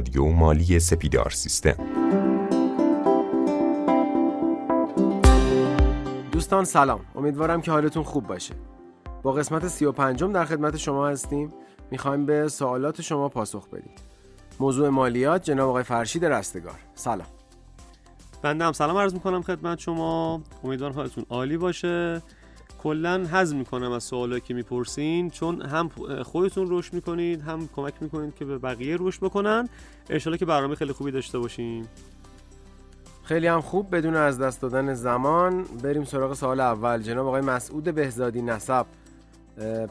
رادیو مالی سپیدار سیستم. دوستان سلام. امیدوارم که حالتون خوب باشه. با قسمت 35 در خدمت شما هستیم. می‌خوایم به سوالات شما پاسخ بدیم. موضوع مالیات جناب آقای فرشید رستگار. سلام. بنده هم سلام عرض می‌کنم خدمت شما. امیدوارم حالتون عالی باشه. کلا حذف می‌کنم از سوالی که می‌پرسین چون هم خودتون رشد می‌کنید هم کمک می‌کنید که به بقیه رشد بکنن. انشالله که برنامه خیلی خوبی داشته باشیم خیلی هم خوب بدون از دست دادن زمان بریم سراغ سوال اول. جناب آقای مسعود بهزادی نسب.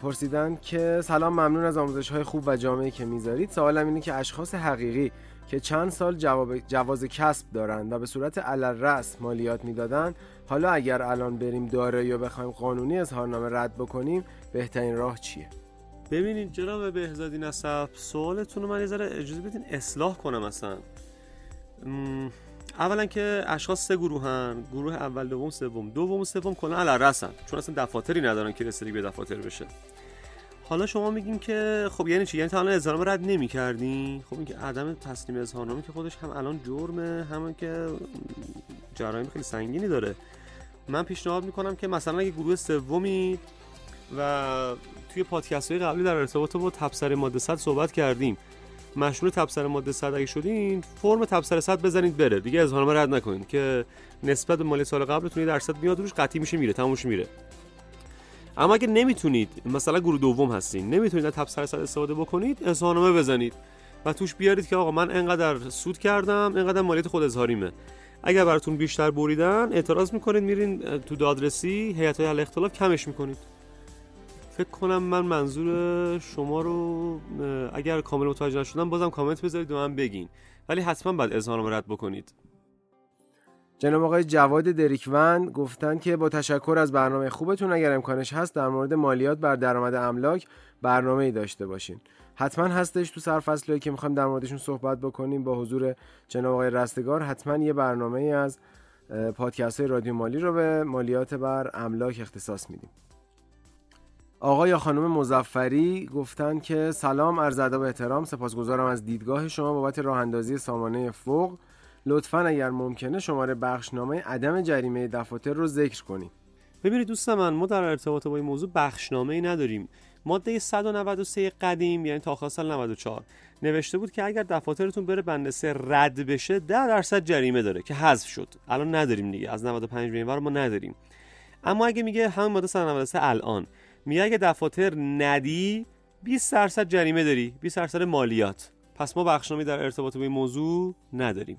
پرسیدن که سلام ممنون از آموزش های خوب و جامعی که می‌ذارید. سوالم اینه که اشخاص حقیقی که چند سال جواب جواز کسب دارند و به صورت علل رأس مالیات می‌دادن حالا اگر الان بریم دارایی و بخوایم قانونی اظهارنامه رد بکنیم بهترین راه چیه؟ ببینید جناب بهزادی نسب سوالتون رو من یه اجازه بدین اصلاح کنم اصلا. اولا که اشخاص سه گروهن گروه اول دوم سوم. دوم سوم کلا علل رسن چون اصلا دفاتری ندارن که رسیدگی به دفاتر بشه. حالا شما میگیم که خب یعنی چی؟ یعنی تا الان اظهارنامه رد نمی‌کردین؟ خب این که عدم تسلیم اظهارنامه که خودش هم الان جرمه هم که جرایم خیلی سنگینی داره. من پیشنهاد می‌کنم که مثلا اگه گروه سومی و توی پادکست های قبلی در ارتباط با تبصره ماده 100 صحبت کردیم مشمول تبصره ماده 100 اگه شدین فرم تبصره 100 بزنید بره. دیگه اظهارنامه رد نکنید که نسبت به مالی سال قبلتون درصد میاد روش قطعی میشه میره تمومش میره. اما اگه نمی‌تونید مثلا گروه دوم هستین نمی‌تونید از تبصره 100 استفاده بکنید اظهارنامه بزنید و توش بیارید که آقا من انقدر سود کردم انقدر مالیات خود اظهاریمه. اگر براتون بیشتر بریدن اعتراض می‌کنید میرین تو دادرسی هیئت های اختلاف کمش می‌کنید. فکر کنم من منظور شما رو اگر کامل متوجه نشدم بازم کامنت بذارید و من بگین. ولی حتما باید اظهارنامه رد بکنید. جناب آقای جواد دریکوند گفتن که با تشکر از برنامه خوبتون اگر امکانش هست در مورد مالیات بر درآمد املاک برنامه ای داشته باشین. حتما هستش تو سرفصلی که می‌خوایم در موردشون صحبت بکنیم با حضور جناب آقای رستگار حتما یه برنامه ای از پادکست های رادیو مالی رو به مالیات بر املاک اختصاص میدیم. آقا یا خانم مزفری گفتن که سلام عرض ادب و احترام سپاسگزارم از دیدگاه شما بابت راه اندازی سامانه فوق. لطفا اگر ممکنه شماره بخشنامه عدم جریمه دفاتر رو ذکر کنید ببینید دوست من ما در ارتباط با این موضوع بخشنامه ای نداریم. ماده 193 قدیم یعنی تا آخر سال 94 نوشته بود که اگر دفاترتون بره بند سه رد بشه 10 درصد جریمه داره که حذف شد. الان نداریم دیگه از 95 به ما نداریم. اما اگه میگه همون ماده 193 الان میگه اگه دفاتر ندی 20 درصد جریمه داری 20 درصد مالیات. پس ما بخشنامه در ارتباط با این موضوع نداریم.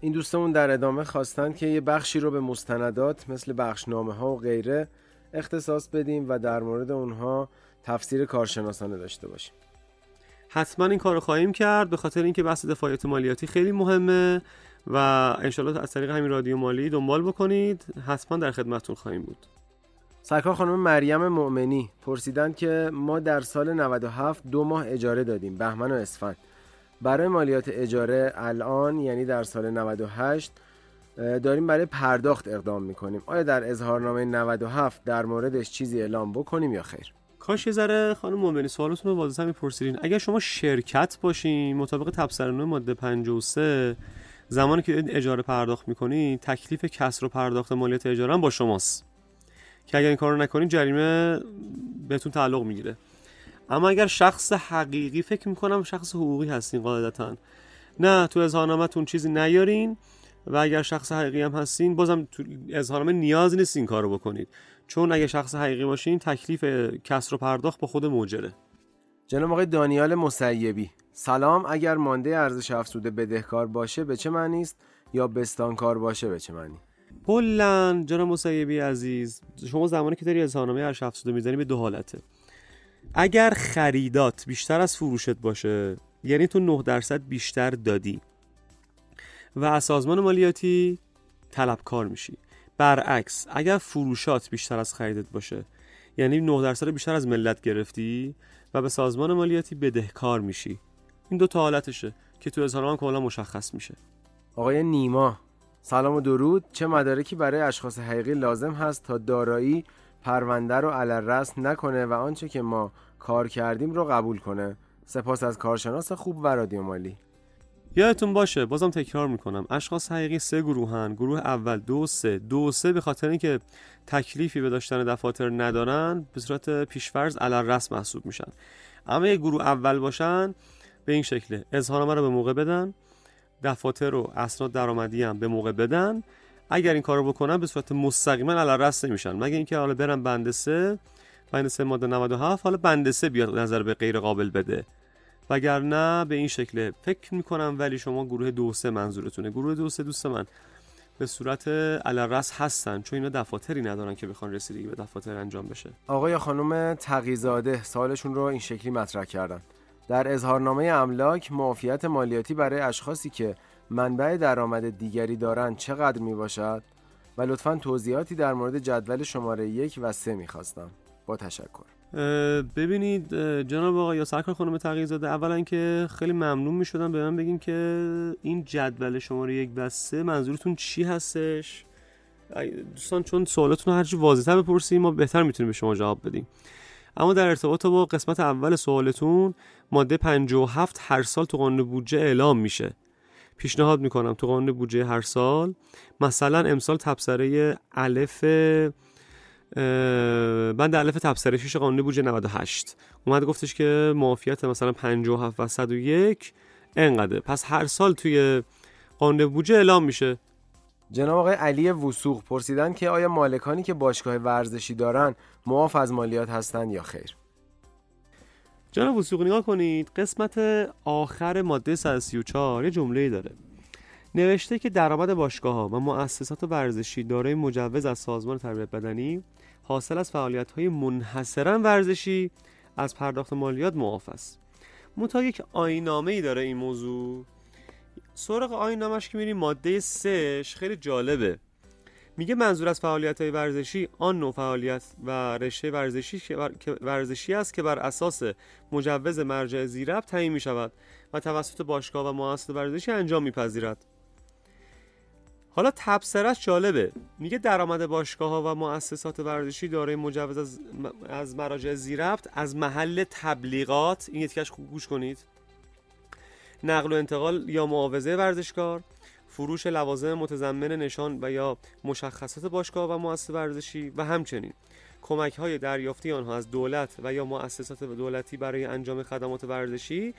این دوستمون در ادامه خواستن که یه بخشی رو به مستندات مثل بخشنامه ها و غیره اختصاص بدیم و در مورد اونها تفسیر کارشناسانه داشته باشیم. حتما این کار رو خواهیم کرد. به خاطر اینکه بحث دفاعیت مالیاتی خیلی مهمه و انشالله از طریق همین رادیو مالی دنبال بکنید. حتما در خدمتتون خواهیم بود. سرکار خانم مریم مؤمنی پرسیدن که ما در سال 97 دو ماه اجاره دادیم بهمن و اسفند. برای مالیات اجاره الان یعنی در سال 98 داریم برای پرداخت اقدام می‌کنیم. آیا در اظهارنامه 97 در موردش چیزی اعلام بکنیم یا خیر؟ کاش یه ذره خانم مومنی سوالتون رو واضح میپرسیدین اگر شما شرکت باشین مطابق تبصره ماده 53 زمانی که اجاره پرداخت می‌کنین تکلیف کسر و پرداخت مالیات اجاره هم با شماست. که اگر این کارو نکنین جریمه بهتون تعلق می‌گیره. اما اگر شخص حقیقی فکر می‌کنم شخص حقوقی هستین قاعدتا. نه تو اظهارنامهتون چیزی نیارین. و اگر شخص حقیقی هم هستین بازم تو اظهارنامه نیاز نیست این کارو بکنید. چون اگه شخص حقیقی باشین تکلیف کسر و پرداخت با خود موجره جناب آقای دانیال مسیبی سلام. اگر مانده ارزش افزوده بدهکار باشه به چه معنی است؟ یا بستانکار باشه به چه معنی؟ کلا جناب مسیبی عزیز شما زمانی که داری اظهارنامه ارزش افزوده می‌زنی به دو حالته. اگر خریدات بیشتر از فروشت باشه یعنی تو 9 درصد بیشتر دادی. و از سازمان مالیاتی طلبکار میشی. برعکس اگر فروشات بیشتر از خریدت باشه یعنی 9 درصد بیشتر از ملت گرفتی و به سازمان مالیاتی بدهکار میشی. این دو تا حالتشه که تو اظهارنامه کاملا مشخص میشه. آقای نیما سلام و درود. چه مدارکی برای اشخاص حقیقی لازم هست تا دارایی پرونده رو علل نکنه و آنچه که ما کار کردیم رو قبول کنه؟ سپاس از کارشناس خوب و رادیو مالی. یادتون باشه بازم تکرار می‌کنم. اشخاص حقیقی سه گروهن. گروه اول دو سه. دو سه به خاطر اینکه تکلیفی به داشتن دفاتر ندارن به صورت پیشفرض علل رسم محسوب میشن. اما یک گروه اول باشن به این شکله. اظهارنامه رو به موقع بدن دفاتر و اسناد درآمدی هم به موقع بدن. اگر این کارو بکنن به صورت مستقیما علل رسم نمیشن. مگه اینکه حالا برن بند سه بند سه ماده 97 حالا بند سه بیاد نظر به غیر قابل بده. وگرنه به این شکله فکر می‌کنم ولی شما گروه دو سه منظورتونه. گروه دو سه دوست من به صورت علرس هستن چون اینا دفاتری ندارن که بخوان رسیدگی به دفاتر انجام بشه. آقای یا خانم تقیزاده سالشون رو این شکلی مطرح کردن. در اظهارنامه املاک معافیت مالیاتی برای اشخاصی که منبع درآمد دیگری دارند چقدر می باشد و لطفا توضیحاتی در مورد جدول شماره یک و سه می‌خواستم. با تشکر. ببینید جناب آقا یا سرکار خانم تغییرزاده اولا که خیلی ممنون می شدم به من بگین که این جدول شماره یک و سه منظورتون چی هستش؟ دوستان چون سوالاتون رو هرچی واضحتر بپرسیم ما بهتر می‌تونیم به شما جواب بدیم. اما در ارتباط با قسمت اول سوالتون ماده 57 هر سال تو قانون بودجه اعلام میشه. پیشنهاد می‌کنم تو قانون بودجه هر سال مثلا امسال تبصره الف بند الف تبصره 6 قانون بودجه 98 اومد گفتش که معافیت مثلا 57 و 101 انقدر پس هر سال توی قانون بودجه اعلام میشه. جناب آقای علی وسوق پرسیدن که آیا مالکانی که باشگاه ورزشی دارن معاف از مالیات هستند یا خیر؟ جناب وسوق نگاه کنید قسمت آخر ماده 134 یه جمله داره. نوشته که درآمد باشگاه ها و مؤسسات ورزشی دارای مجوز از سازمان تربیت بدنی حاصل از فعالیت های منحصرا ورزشی از پرداخت مالیات معاف است. منتها یک آینامه ای داره این موضوع. سرق آینامش که میریم ماده سهش خیلی جالبه. میگه منظور از فعالیت های ورزشی آن نوع فعالیت و رشته ورزشی که ورزشی است که بر اساس مجوز مرجع زیرب تعیین می شود و توسط باشگاه و مؤسسات ورزشی انجام میپذیرد. حالا تبصرش جالبه. میگه درآمد باشگاه ها و مؤسسات ورزشی دارای مجوز از, از مراجع زیربط از محل تبلیغات این یکیش خوب گوش کنید. نقل و انتقال یا معاوضه ورزشکار فروش لوازم متضمن نشان و یا مشخصات باشگاه و مؤسسه ورزشی و همچنین کمک های دریافتی آنها از دولت و یا مؤسسات دولتی برای انجام خدمات ورزشی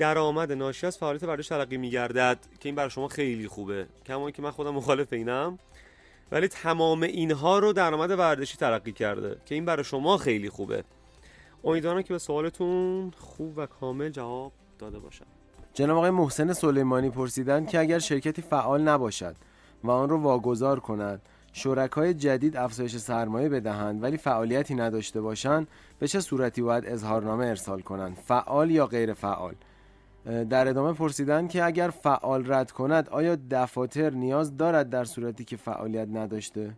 درآمد ناشی از فعالیت ورزش تلقی میگردد. که این برای شما خیلی خوبه. کما که من خودم مخالف اینم. ولی تمام اینها رو درآمد ورزشی ترقی کرده. که این برای شما خیلی خوبه. امیدوارم که به سوالتون خوب و کامل جواب داده باشم. جناب آقای محسن سلیمانی پرسیدند که اگر شرکتی فعال نباشد و آن رو واگذار کنند شرکای جدید افزایش سرمایه بدهند ولی فعالیتی نداشته باشند به چه صورتی باید اظهارنامه ارسال کنند؟ فعال یا غیر فعال؟ در ادامه پرسیدن که اگر فعال رد کند آیا دفاتر نیاز دارد در صورتی که فعالیت نداشته؟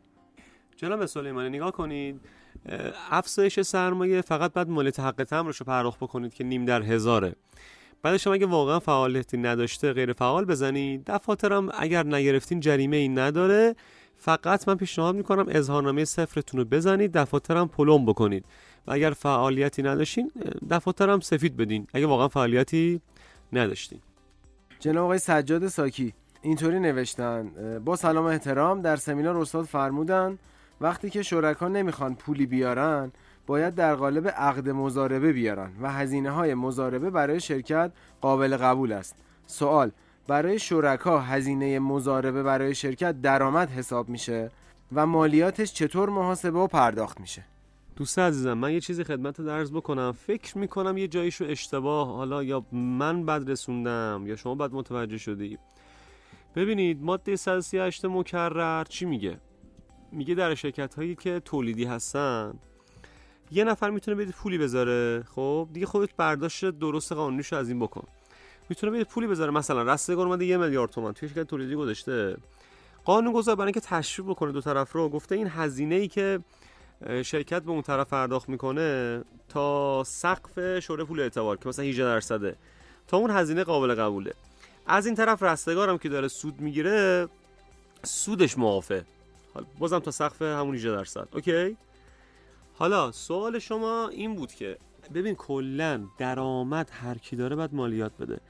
جناب سلیمانی نگاه کنید. افزایش سرمایه فقط بعد مالیات حق تمرش رو پرداخت بکنید که نیم در هزاره. بعد شما اگه واقعا فعالیتی نداشته غیر فعال بزنید. دفاترم اگر نگرفتین جریمه ای نداره فقط من پیشنهاد می‌کنم اظهارنامه صفرتون رو بزنید دفاترم پلم بکنید. و اگر فعالیتی نداشتین دفاترم سفید بدین. اگه واقعا فعالیتی نداشتین جناب آقای سجاد ساکی اینطوری نوشتن با سلام احترام در سمینار استاد فرمودن وقتی که شرکا نمی‌خوان پولی بیارن باید در قالب عقد مزاربه بیارن و هزینه های مزاربه برای شرکت قابل قبول است. سوال برای شرکا هزینه مزاربه برای شرکت درآمد حساب میشه و مالیاتش چطور محاسبه و پرداخت میشه؟ دوست عزیزم من یه چیزی خدمت درز بکنم. فکر می‌کنم یه جاییشو اشتباه حالا یا من بد رسوندم یا شما بد متوجه شدی. ببینید ماده 138 مکرر چی میگه؟ میگه در شرکت هایی که تولیدی هستن یه نفر می‌تونه بده پولی بذاره خب؟ دیگه خودت برداشت درست قانونیشو از این بکن. می‌تونه بده پولی بذاره مثلا رستگار اومده یه میلیارد تومن توی شرکت تولیدی گذاشته. قانون گذار برای اینکه تشویق بکنه دو طرف رو گفته این هزینه ای که شرکت به اون طرف پرداخت می‌کنه تا سقف شوره پول اعتبار که مثلا 18 درصده. تا اون هزینه قابل قبوله. از این طرف رستگارم که داره سود می‌گیره سودش معافه. بازم تا سقف همون 18 درصد. اوکی؟ حالا سوال شما این بود که ببین کلا درآمد هر کی داره باید مالیات بده.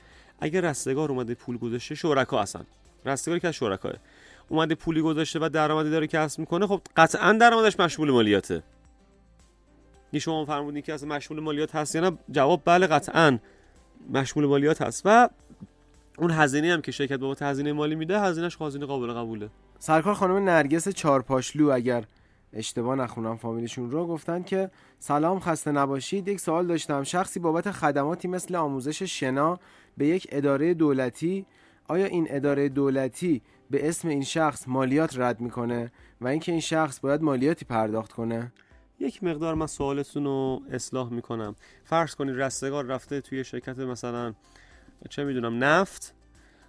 اگر رستگار اومده پول گذاشته شرکا هستن. رستگاری که از شرکاه. اومده پولی گذاشته و درآمدی داره کسب می‌کنه خب قطعا درآمدش مشمول مالیاته. یه شما فرمودین که اصلا مشمول مالیات هست یا نه؟ جواب بله قطعا مشمول مالیات هست. و اون هزینه هم که شرکت بابت هزینه مالی میده هزینهش هزینه قابل قبوله. سرکار خانم نرگس چارپاشلو اگر اشتباه نخونم فامیلشون رو گفتن که سلام خسته نباشید. یک سوال داشتم. شخصی بابت خدماتی مثل آموزش شنا به یک اداره دولتی آیا این اداره دولتی به اسم این شخص مالیات رد می‌کنه و اینکه این شخص باید مالیاتی پرداخت کنه؟ یک مقدار من سوالتون رو اصلاح می‌کنم. فرض کنید رستگار رفته توی شرکت مثلا چه می‌دونم نفت.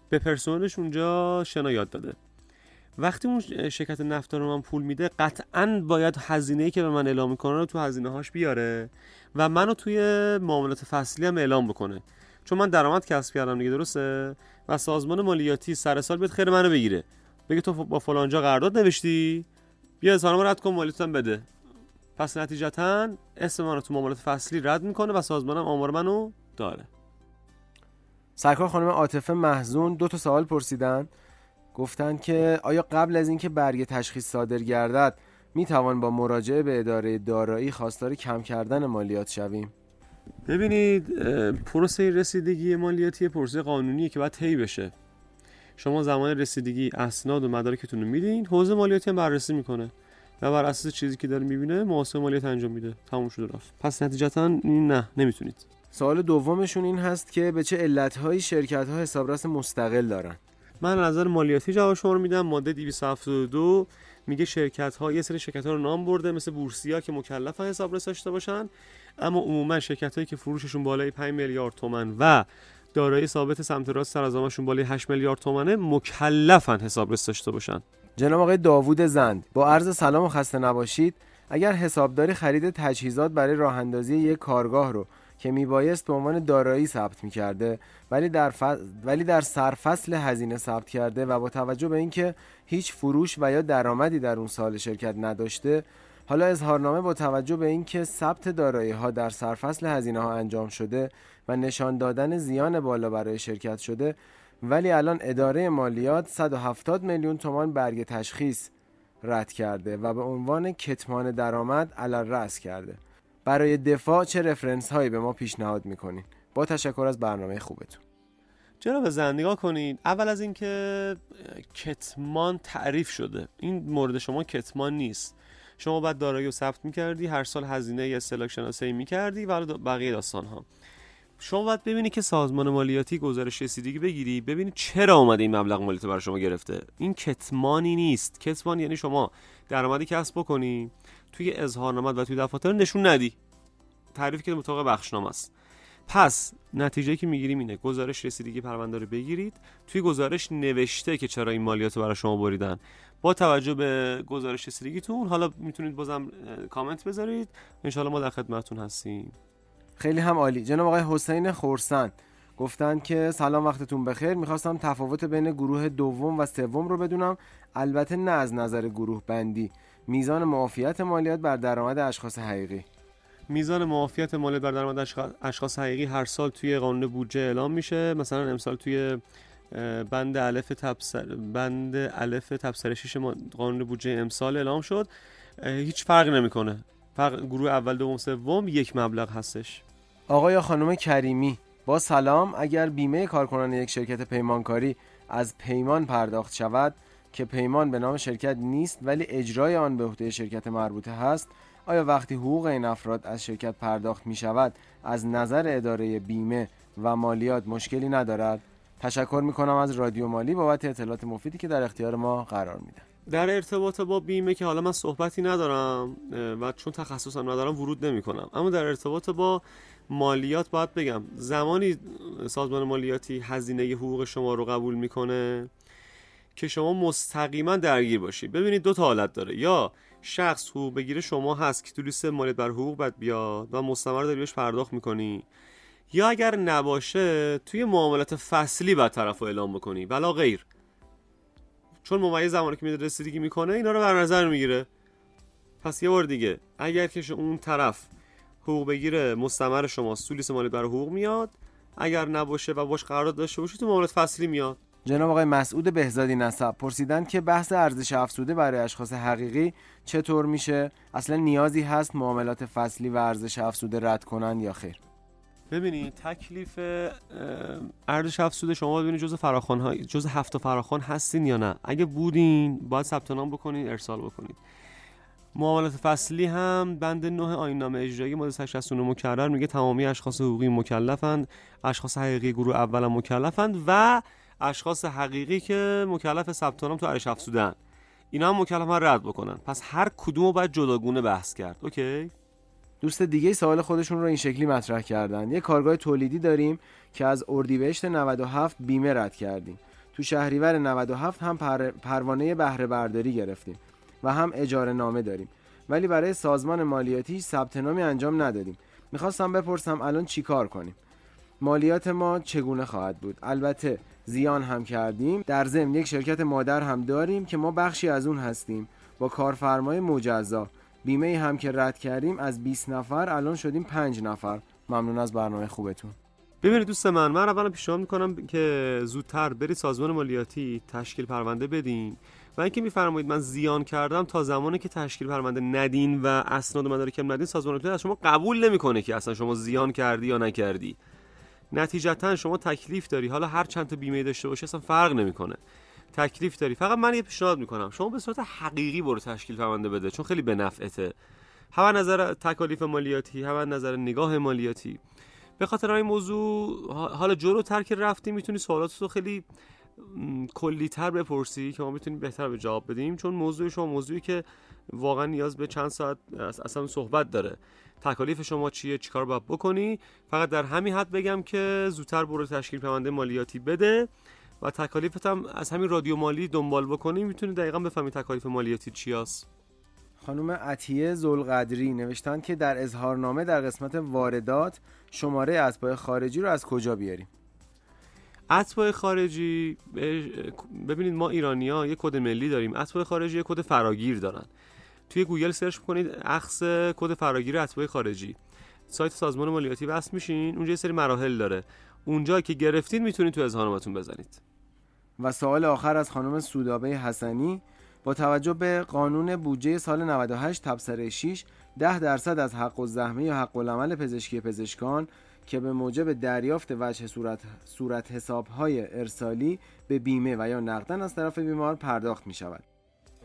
به پرسنلش اونجا شنا یاد داده. وقتی اون شرکت نفت رو من پول میده قطعا باید هزینه‌ای که به من اعلام می‌کنه رو تو هزینه هاش بیاره و منو توی معاملات فصلی هم اعلام بکنه. چون من درآمد کسب کردم دیگه درسته؟ و سازمان مالیاتی سر سال بیاد خیر منو بگیره. بگه تو با فلانجا قرارداد نوشتی؟ بیا اظهارنامه رد کن مالیاتم بده. پس نتیجتا اسم من رو تو معاملات فصلی رد می‌کنه و سازمانم آمار منو داره. سرکار خانم عاطفه محزون دو تا سوال پرسیدن. گفتن که آیا قبل از اینکه برگ تشخیص صادر گردد می توان با مراجعه به اداره دارایی خواستار کم کردن مالیات شویم؟ ببینید پروسه رسیدگی مالیاتی پروسه قانونیه که باید طی بشه. شما زمان رسیدگی اسناد و مدارکتون رو میدین حوزه مالیاتی هم بررسی می‌کنه و بر اساس چیزی که داره می‌بینه محاسبه مالیات انجام میده. تموم شده رفت. پس نتیجتا نه نمی‌تونید. سوال دومشون این هست که به چه علتهایی شرکت ها حسابرس مستقل دارن؟ من نظر مالیاتی جواب شما رو میدم. ماده 272 میگه شرکت ها یه سری شرکت ها رو نام برده مثل بورسیا که مکلف حسابرس داشته باشن. اما عموما شرکت هایی که فروششون بالای 5 میلیارد تومن و دارایی ثابت سمت راست سر بالای 8 میلیارد تومنه مکلفن حسابرس داشته باشن. جناب آقای داوود زند با عرض سلام و خسته نباشید اگر حسابداری خرید تجهیزات برای راه اندازی یک کارگاه رو که میبایست به عنوان دارایی ثبت می‌کرده ولی در, ف... ولی در سرفصل هزینه ثبت کرده و با توجه به اینکه هیچ فروش و یا درآمدی در اون سال شرکت نداشته حالا اظهارنامه با توجه به اینکه ثبت دارایی ها در سرفصل هزینه ها انجام شده و نشان دادن زیان بالا برای شرکت شده ولی الان اداره مالیات 170 میلیون تومان برگ تشخیص رد کرده و به عنوان کتمان درآمد علل رأس کرده. برای دفاع چه رفرنس هایی به ما پیشنهاد می‌کنین؟ با تشکر از برنامه خوبتون. چرا به نگاه کنید. اول از اینکه کتمان تعریف شده. این مورد شما کتمان نیست. شما بعد دارایی رو ثبت می‌کردی هر سال هزینه یه سلاک شناسایی می‌کردی و بقیه داستان ها شما باید ببینی که سازمان مالیاتی گزارش رسیدگی بگیری ببینی چرا اومده این مبلغ مالیات برای شما گرفته. این کتمانی نیست. کتمان یعنی شما درآمدی کسب بکنی توی اظهارنامه و توی دفاتر نشون ندی. تعریفی که مطابق بخشنامه است. پس نتیجه که می‌گیریم اینه گزارش رسیدگی پرونده رو بگیرید. توی گزارش نوشته که چرا این مالیات برای شما بریدن. با توجه به گزارش رسیدگیتون حالا می‌تونید بازم کامنت بذارید. انشالله ما در خدمتتون هستیم. خیلی هم عالی. جناب آقای حسین خورسن گفتن که سلام وقتتون بخیر. می‌خواستم تفاوت بین گروه دوم و سوم رو بدونم. البته نه از نظر گروه بندی. میزان معافیت مالیات بر درآمد اشخاص حقیقی. میزان معافیت مالیات بر درآمد اشخاص حقیقی هر سال توی قانون بودجه اعلام میشه. مثلا امسال توی بند الف تبصر بند الف تبصره 6 قانون بودجه امسال اعلام شد. هیچ فرقی نمی‌کنه. فرق گروه اول دوم سوم یک مبلغ هستش. آقای یا خانم کریمی با سلام اگر بیمه کارکنان یک شرکت پیمانکاری از پیمان پرداخت شود که پیمان به نام شرکت نیست ولی اجرای آن به عهده شرکت مربوطه هست آیا وقتی حقوق این افراد از شرکت پرداخت می شود از نظر اداره بیمه و مالیات مشکلی ندارد؟ تشکر می کنم از رادیو مالی بابت اطلاعات مفیدی که در اختیار ما قرار میده در ارتباط با بیمه که حالا من صحبتی ندارم و چون تخصصم ندارم ورود نمی کنم اما در ارتباط با مالیات باید بگم زمانی سازمان مالیاتی هزینه حقوق شما رو قبول می‌کنه که شما مستقیما درگیر باشید ببینید دو تا حالت داره. یا شخص حقوق بگیره شما هست که تو لیست مالیات بر حقوق باید بیاد و مستمر داری بهش پرداخت می‌کنی. یا اگر نباشه توی معاملات فصلی باید طرف رو اعلام بکنی. ولا غیر. چون ممیز زمانی که میاد رسیدگی می‌کنه اینا رو بر نظر می‌گیره. پس یه بار دیگه اگر که اون طرف حقوق بگیره مستمر شما تو لیست مالیات بر حقوق میاد. اگر نباشه و باش قرارداد داشته باشی تو معاملات فصلی میاد. جناب آقای مسعود بهزادی نسب پرسیدن که بحث ارزش افزوده برای اشخاص حقیقی چطور میشه؟ اصلا نیازی هست معاملات فصلی و ارزش افزوده رد کنن یا خیر؟ ببینید تکلیف ارزش افزوده شما ببینید جز فراخوان های جز هفت فراخوان هستین یا نه. اگه بودین باید ثبت نام بکنید ارسال بکنید معاملات فصلی هم بند 9 آیین نامه اجرایی ماده 169 مکرر میگه تمامی اشخاص حقوقی مکلفند. اشخاص حقیقی گروه اول مکلفند و اشخاص حقیقی که مکلف ثبت نام تو ارزش افزودن. اینا هم مکلف رد بکنن. پس هر کدوم رو باید جداگونه بحث کرد. اوکی؟ دوست دیگه سوال خودشون رو این شکلی مطرح کردن. یه کارگاه تولیدی داریم که از اردیبهشت 97 بیمه رد کردیم. تو شهریور 97 هم پر... پروانه بهره برداری گرفتیم و هم اجاره نامه داریم. ولی برای سازمان مالیاتی ثبت نامی انجام ندادیم. می‌خواستم بپرسم الان چیکار کنیم؟ مالیات ما چگونه خواهد بود؟ البته زیان هم کردیم. در ضمن یک شرکت مادر هم داریم که ما بخشی از اون هستیم. با کارفرمای مجزا. بیمه هم که رد کردیم از 20 نفر الان شدیم 5 نفر. ممنون از برنامه خوبتون. ببینید دوست من من اولا پیشنهاد می‌کنم که زودتر برید سازمان مالیاتی تشکیل پرونده بدین و اینکه میفرمایید من زیان کردم تا زمانی که تشکیل پرونده ندین و اسناد مدارکم ندین سازمان مالیاتی از شما قبول نمی‌کنه که اصلا شما زیان کردی یا نکردی. نتیجتا شما تکلیف داری. حالا هر چند تا بیمه داشته باشی اصلا فرق نمی‌کنه. تکلیف داری. فقط من یه پیشنهاد می‌کنم. شما به صورت حقیقی برو تشکیل پرونده بده چون خیلی به نفعته. هم نظر تکالیف مالیاتی هم نظر نگاه مالیاتی. به خاطر این موضوع حالا جلوتر که رفتی می‌تونی سوالات رو خیلی کلی تر بپرسی که ما می‌تونیم بهتر به جواب بدیم. چون موضوع شما موضوعی که واقعا نیاز به چند ساعت اصلا صحبت داره. تکالیف شما چیه؟ چیکار باید بکنی؟ فقط در همین حد بگم که زودتر برو تشکیل پرونده مالیاتی بده. و تکالیفت هم از همین رادیو مالی دنبال بکنی می‌تونی دقیقا بفهمی تکالیف مالیاتی چی هست. خانم عطیه زلقدری نوشتن که در اظهارنامه در قسمت واردات شماره اتباع خارجی رو از کجا بیاریم؟ اتباع خارجی ببینید ما ایرانی ها یه کد ملی داریم. اتباع خارجی یه کد فراگیر دارن. توی گوگل سرچ کنید اخذ کد فراگیر اتباع خارجی. سایت سازمان مالیاتی وصل میشین اونجا یه سری مراحل داره. اونجا که گرفتید می‌تونید تو اظهارنامه‌تون بزنید. و سوال آخر از خانم سودابه حسنی با توجه به قانون بودجه سال 98 تبصره 6 ده درصد از حق الزحمه یا حق العمل پزشکی پزشکان که به موجب دریافت وجه صورت, صورت حساب های ارسالی به بیمه و یا نقدن از طرف بیمار پرداخت می شود.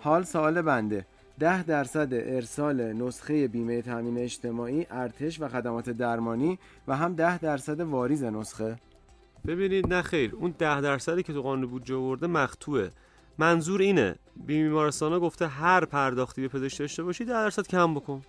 حال سوال بنده ده درصد ارسال نسخه بیمه تامین اجتماعی ارتش و خدمات درمانی و هم ده درصد واریز نسخه ببینید نه خیر اون ده درصدی که تو قانون بودجه آورده مختوه منظور اینه بیمارستان گفته هر پرداختی به پزشک داشته باشی ده درصد کم بکن.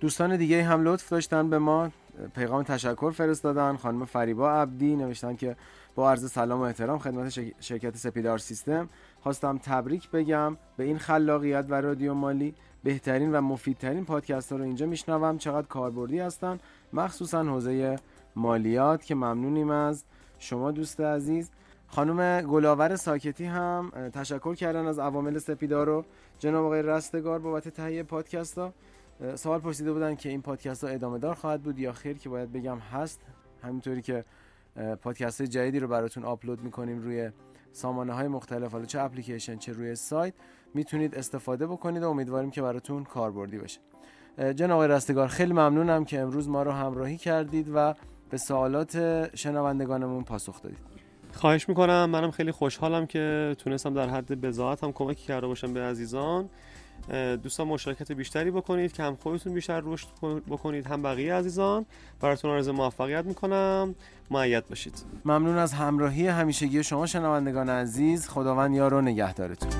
دوستان دیگه هم لطف داشتن به ما پیغام تشکر فرستادن خانم فریبا عبدی نوشتن که با عرض سلام و احترام خدمت شرکت سپیدار سیستم. خواستم تبریک بگم به این خلاقیت و رادیو مالی. بهترین و مفیدترین پادکست ها رو اینجا میشنوم. چقدر کاربردی هستن. مخصوصا حوزه مالیات که ممنونیم از. شما دوست عزیز. خانم گلاور ساکتی هم تشکر کردن از عوامل سپیدار رو. جناب آقای رستگار بابت تهیه پادکست ها. سوال پرسیده بودن که این پادکست ها ادامه دار خواهد بود یا خیر که باید بگم هست. همینطوری که پادکست جدیدی رو براتون آپلود می‌کنیم روی سامانه های مختلف. حالا چه اپلیکیشن چه روی سایت می‌تونید استفاده بکنید و امیدواریم که براتون کاربردی باشه. جناب آقای رستگار خیلی ممنونم که امروز ما رو همراهی کردید و به سوالات شنوندگانمون پاسخ دادید. خواهش می‌کنم. منم خیلی خوشحالم که تونستم در حد بزاعت هم کمکی کرده باشم به عزیزان. دوستان مشارکت بیشتری بکنید که هم خودتون بیشتر رشد بکنید هم بقیه عزیزان. براتون آرزو موفقیت می‌کنم. معید باشید. ممنون از همراهی همیشگی شما شنوندگان عزیز. خداوند یار و نگهدارتون.